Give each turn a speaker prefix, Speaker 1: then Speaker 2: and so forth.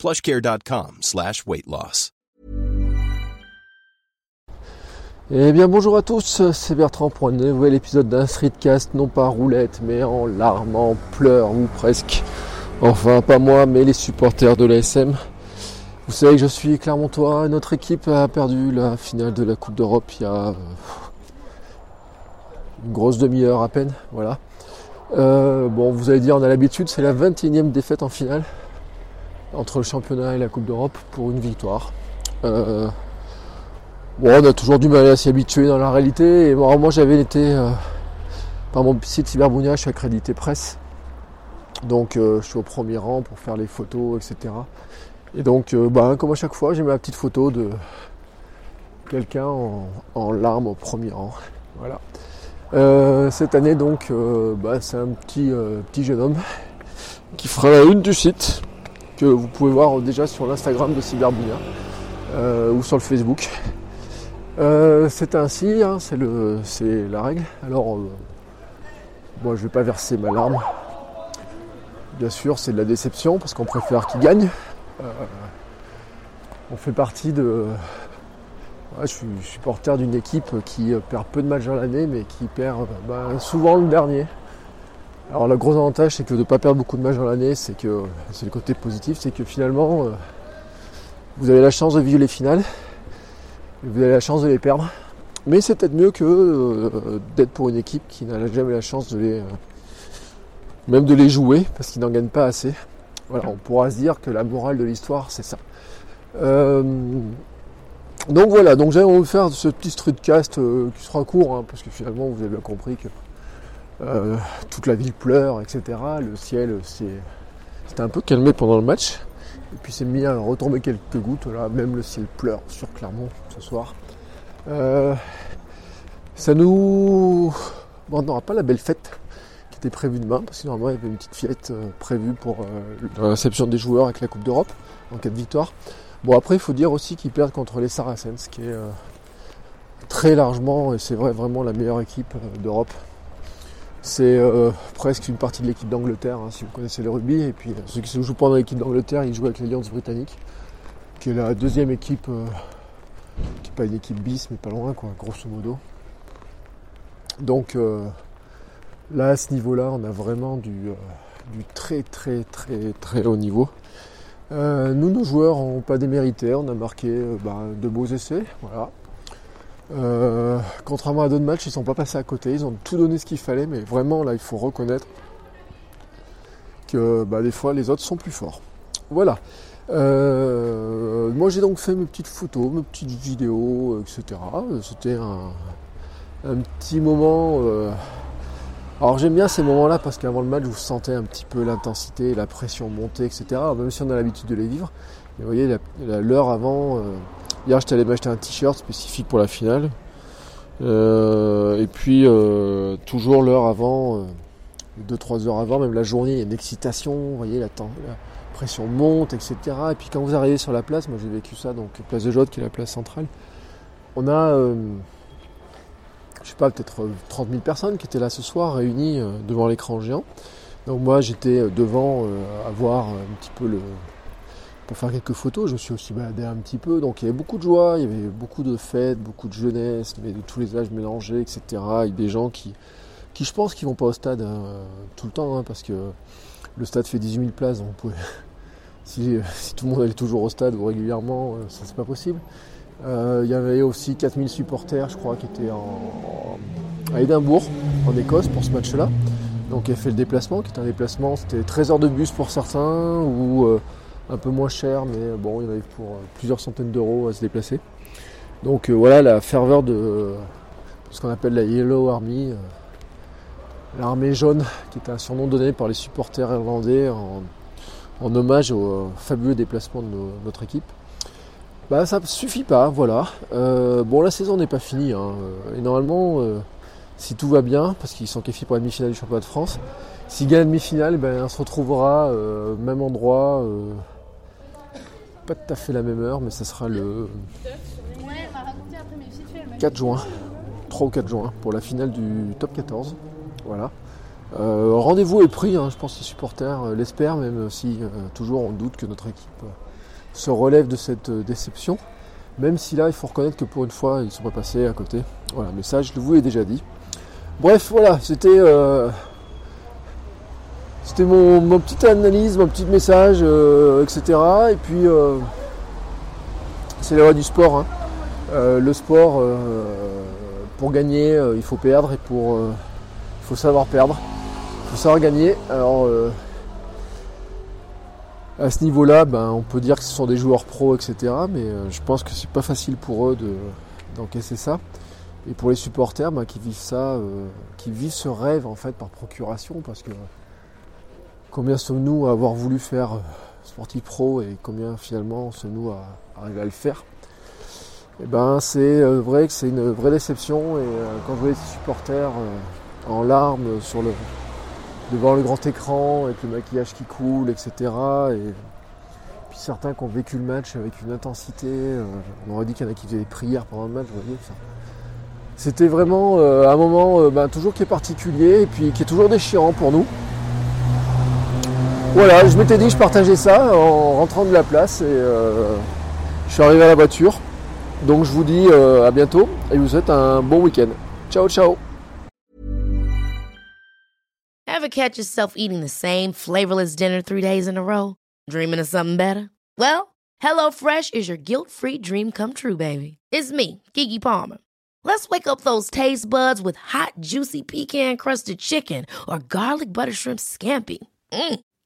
Speaker 1: plushcare.com slash.
Speaker 2: Eh bien bonjour à tous, c'est Bertrand pour un nouvel épisode d'un streetcast, non pas roulette, mais en larmes, en pleurs ou presque. Enfin pas moi, mais les supporters de l'ASM. Vous savez que je suis Clermontois, notre équipe a perdu la finale de la Coupe d'Europe il y a euh, une grosse demi-heure à peine, voilà. Euh, bon, vous allez dire, on a l'habitude, c'est la 21e défaite en finale entre le championnat et la Coupe d'Europe pour une victoire. Euh, bon, on a toujours du mal à s'y habituer dans la réalité. Et moi, j'avais été par mon site Cyberbounia, je suis accrédité presse. Donc, je suis au premier rang pour faire les photos, etc. Et donc, euh, bah, comme à chaque fois, j'ai ma petite photo de quelqu'un en, larmes au premier rang. Voilà. Euh, cette année, donc, euh, bah, c'est un petit, petit jeune homme qui fera la une du site que vous pouvez voir déjà sur l'Instagram de Cyberbounia ou sur le Facebook. c'est ainsi, hein, c'est, la règle. Alors, moi, je vais pas verser ma larme. Bien sûr, c'est de la déception parce qu'on préfère qu'il gagne. Euh, on fait partie de. je suis supporter d'une équipe qui perd peu de matchs dans l'année, mais qui perd bah, souvent le dernier. Alors le gros avantage, c'est que de ne pas perdre beaucoup de matchs dans l'année, c'est que c'est le côté positif, c'est que finalement, euh, vous avez la chance de vivre les finales, vous avez la chance de les perdre. Mais c'est peut-être mieux que euh, d'être pour une équipe qui n'a jamais la chance de les, même de les jouer, parce qu'ils n'en gagnent pas assez. Voilà, on pourra se dire que la morale de l'histoire, c'est ça. Euh, donc voilà, donc j'allais vous faire ce petit streetcast euh, qui sera court, hein, parce que finalement vous avez bien compris que euh, toute la ville pleure, etc. Le ciel s'est un peu calmé pendant le match. Et puis c'est mis à retomber quelques gouttes, là, même le ciel pleure sur Clermont ce soir. ça nous. Bon, on n'aura pas la belle fête était prévu demain, parce que normalement il y avait une petite fête euh, prévue pour euh, la réception des joueurs avec la Coupe d'Europe en cas de victoire. Bon après il faut dire aussi qu'ils perdent contre les Saracens, qui est euh, très largement, et c'est vrai vraiment la meilleure équipe d'Europe. C'est presque une partie de l'équipe d'Angleterre, hein, si vous connaissez le rugby. Et puis ceux qui ne jouent pas l'équipe d'Angleterre, ils jouent avec les Lions britanniques, qui est la deuxième équipe, qui n'est pas une équipe bis, mais pas loin, quoi, grosso modo. Donc Là, à ce niveau-là, on a vraiment du, euh, très très très très haut niveau. Euh, nous, nos joueurs n'ont pas démérité. On a marqué euh, bah, de beaux essais. Voilà. Contrairement à d'autres matchs, ils ne sont pas passés à côté. Ils ont tout donné ce qu'il fallait. Mais vraiment, là, il faut reconnaître que bah, des fois, les autres sont plus forts. Voilà. moi, j'ai donc fait mes petites photos, mes petites vidéos, etc. C'était un, petit moment alors j'aime bien ces moments-là parce qu'avant le match, vous sentez un petit peu l'intensité, la pression monter, etc. Même si on a l'habitude de les vivre. Mais vous voyez, l'heure avant, euh, hier j'étais allé m'acheter un t-shirt spécifique pour la finale. Euh, et puis euh, toujours l'heure avant, 2-3 heures avant, même la journée, il y a une excitation, vous voyez, la, la, pression monte, etc. Et puis quand vous arrivez sur la place, moi j'ai vécu ça, donc place de Jotte qui est la place centrale, on a je sais pas, peut-être 30 euh, 000 personnes qui étaient là ce soir réunies euh, devant l'écran géant. Donc moi j'étais euh, devant à voir un petit peu le. Pour faire quelques photos, je me suis aussi baladé un petit peu. Donc il y avait beaucoup de joie, il y avait beaucoup de fêtes, beaucoup de jeunesse, mais de tous les âges mélangés, etc. Avec des gens qui, qui je pense qui vont pas au stade tout le temps, hein, parce que le stade fait 18 000 places, donc si, si, tout le monde allait toujours au stade ou régulièrement, ça c'est pas possible. Euh, il y avait aussi 4000 supporters, je crois, qui étaient à Édimbourg, en Écosse, pour ce match-là. Donc, il a fait le déplacement, qui est un déplacement, c'était 13 heures de bus pour certains, ou euh, un peu moins cher, mais bon, il avait pour euh, plusieurs centaines d'euros à se déplacer. Donc voilà la ferveur de ce qu'on appelle la Yellow Army, l'armée jaune, qui est un surnom donné par les supporters irlandais en, hommage au fabuleux déplacement de notre équipe. Bah ça suffit pas, voilà. Euh, bon la saison n'est pas finie. Hein. Et normalement, euh, si tout va bien, parce qu'ils sont qualifiés pour la demi-finale du championnat de France, s'ils gagnent la demi-finale, ben, on se retrouvera euh, même endroit, pas tout à fait la même heure, mais ça sera le 4 juin, 3 ou 4 juin, pour la finale du top 14. Voilà. Rendez-vous est pris, hein, je pense que les supporters l'espèrent, même si toujours on doute que notre équipe se relève de cette euh, déception. Même si là, il faut reconnaître que pour une fois, ils ne sont pas passés à côté. Voilà, mais ça, je vous l'ai déjà dit. Bref, voilà, c'était euh, c'était mon, petite analyse, mon petit message, euh, etc. Et puis, c'est la loi du sport. Hein. le sport, pour gagner, il faut perdre et pour, il faut savoir perdre. Il faut savoir gagner. Alors, à ce niveau-là, ben, on peut dire que ce sont des joueurs pros, etc. Mais euh, je pense que c'est pas facile pour eux d'encaisser ça. Et pour les supporters ben, qui vivent ça, euh, qui vivent ce rêve en fait par procuration, parce que combien sommes-nous à avoir voulu faire euh, sportif pro et combien finalement sommes-nous à arriver à le faire? Eh ben c'est vrai que c'est une vraie déception. Et quand je vois les supporters en larmes devant le grand écran avec le maquillage qui coule, etc. Et puis certains qui ont vécu le match avec une intensité. Euh, on aurait dit qu'il y en a qui faisaient des prières pendant le match. C'était vraiment euh, un moment euh, ben, toujours qui est particulier et puis qui est toujours déchirant pour nous. Voilà, je m'étais dit je partageais ça en rentrant de la place et je suis arrivé à la voiture. Donc je vous dis à bientôt et je vous souhaite un bon week-end. Ciao ciao
Speaker 3: Ever catch yourself eating the same flavorless dinner three days in a row? Dreaming of something better? Well, HelloFresh is your guilt-free dream come true, baby. It's me, Kiki Palmer. Let's wake up those taste buds with hot, juicy pecan-crusted chicken or garlic butter shrimp scampi. Mm.